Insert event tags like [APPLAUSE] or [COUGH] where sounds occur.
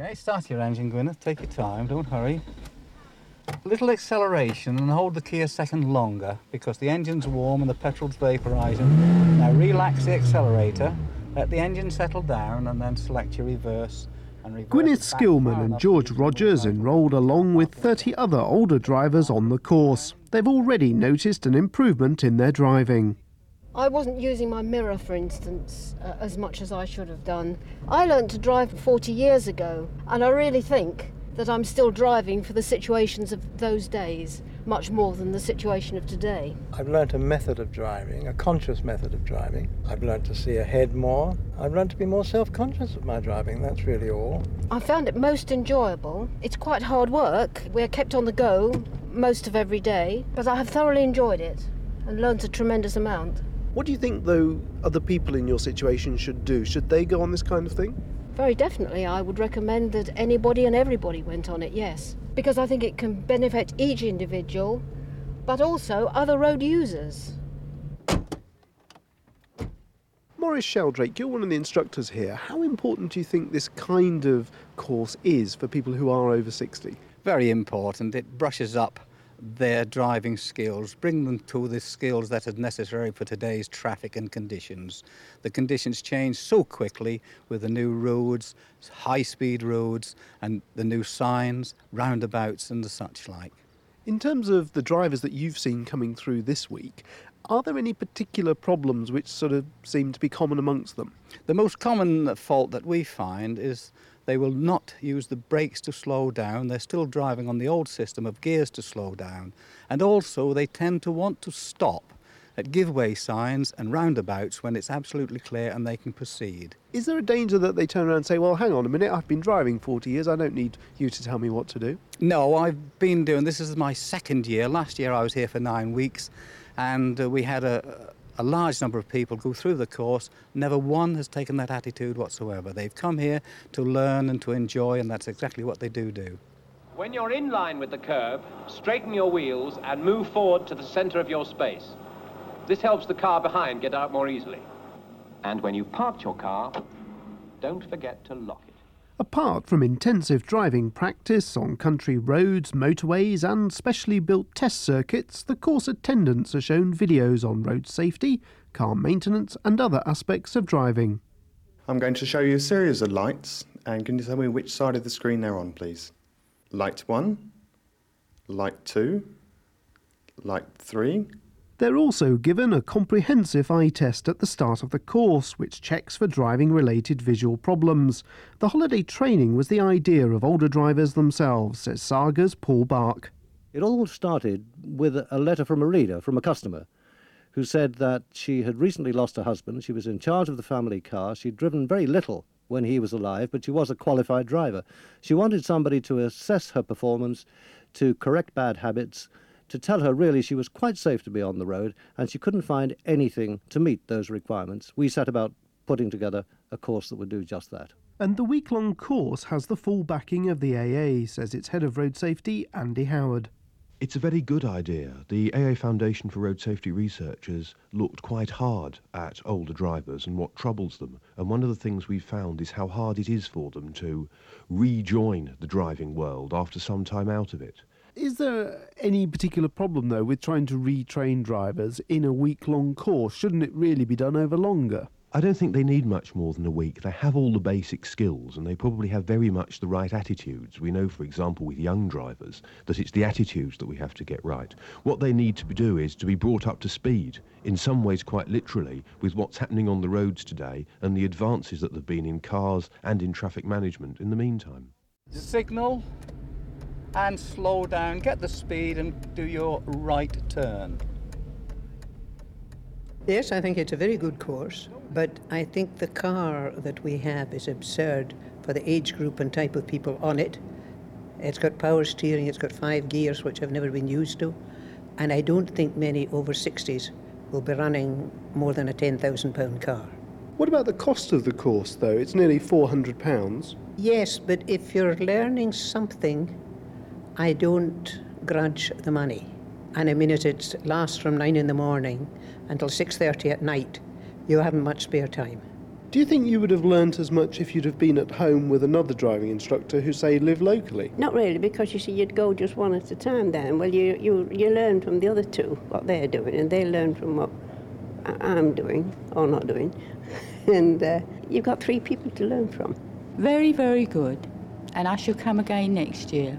Okay, start your engine, Gwyneth. Take your time, don't hurry. A Little acceleration and hold the key a second longer because the engine's warm and the petrol's vaporising. Now relax the accelerator, let the engine settle down and then select your reverse and reverse. Gwyneth Skillman and George so you can Rogers enrolled along with 30 other older drivers on the course. They've already noticed an improvement in their driving. I wasn't using my mirror, for instance, uh, as much as I should have done. I learnt to drive 40 years ago, and I really think that I'm still driving for the situations of those days much more than the situation of today. I've learnt a method of driving, a conscious method of driving. I've learnt to see ahead more. I've learnt to be more self conscious of my driving, that's really all. I found it most enjoyable. It's quite hard work. We're kept on the go most of every day, but I have thoroughly enjoyed it and learnt a tremendous amount. What do you think, though, other people in your situation should do? Should they go on this kind of thing? Very definitely, I would recommend that anybody and everybody went on it, yes. Because I think it can benefit each individual, but also other road users. Morris Sheldrake, you're one of the instructors here. How important do you think this kind of course is for people who are over 60? Very important. It brushes up their driving skills, bring them to the skills that are necessary for today's traffic and conditions. The conditions change so quickly with the new roads, high speed roads, and the new signs, roundabouts, and the such like. In terms of the drivers that you've seen coming through this week, are there any particular problems which sort of seem to be common amongst them? The most common fault that we find is they will not use the brakes to slow down. They're still driving on the old system of gears to slow down. And also, they tend to want to stop at give way signs and roundabouts when it's absolutely clear and they can proceed. Is there a danger that they turn around and say, well, hang on a minute, I've been driving 40 years, I don't need you to tell me what to do? No, I've been doing this is my second year. Last year I was here for nine weeks and uh, we had a, a large number of people go through the course. Never one has taken that attitude whatsoever. They've come here to learn and to enjoy, and that's exactly what they do do. When you're in line with the curb, straighten your wheels and move forward to the center of your space. This helps the car behind get out more easily. And when you've parked your car, don't forget to lock it. Apart from intensive driving practice on country roads, motorways, and specially built test circuits, the course attendants are shown videos on road safety, car maintenance, and other aspects of driving. I'm going to show you a series of lights, and can you tell me which side of the screen they're on, please? Light 1, Light 2, Light 3, They're also given a comprehensive eye test at the start of the course, which checks for driving related visual problems. The holiday training was the idea of older drivers themselves, says Saga's Paul Bark. It all started with a letter from a reader, from a customer, who said that she had recently lost her husband. She was in charge of the family car. She'd driven very little when he was alive, but she was a qualified driver. She wanted somebody to assess her performance, to correct bad habits, to tell her really she was quite safe to be on the road, and she couldn't find anything to meet those requirements. We set about putting together a course that would do just that. And the week long course has the full backing of the AA, says its head of road safety, Andy Howard. It's a very good idea. The AA Foundation for Road Safety Research has looked quite hard at older drivers and what troubles them. And one of the things we've found is how hard it is for them to rejoin the driving world after some time out of it. Is there any particular problem, though, with trying to retrain drivers in a week long course? Shouldn't it really be done over longer? I don't think they need much more than a week. They have all the basic skills and they probably have very much the right attitudes. We know, for example, with young drivers, that it's the attitudes that we have to get right. What they need to do is to be brought up to speed, in some ways quite literally, with what's happening on the roads today and the advances that there have been in cars and in traffic management in the meantime. Signal and slow down, get the speed and do your right turn. Yes, I think it's a very good course, but I think the car that we have is absurd for the age group and type of people on it. It's got power steering, it's got five gears, which I've never been used to, and I don't think many over 60s will be running more than a £10,000 car. What about the cost of the course, though? It's nearly £400. Yes, but if you're learning something, I don't grudge the money. And a minute it it lasts from nine in the morning until 6.30 at night. You haven't much spare time. Do you think you would have learnt as much if you'd have been at home with another driving instructor who, say, lived locally? Not really, because you see, you'd go just one at a time then. Well, you, you, you learn from the other two what they're doing, and they learn from what I- I'm doing or not doing. [LAUGHS] and uh, you've got three people to learn from. Very, very good. And I shall come again next year.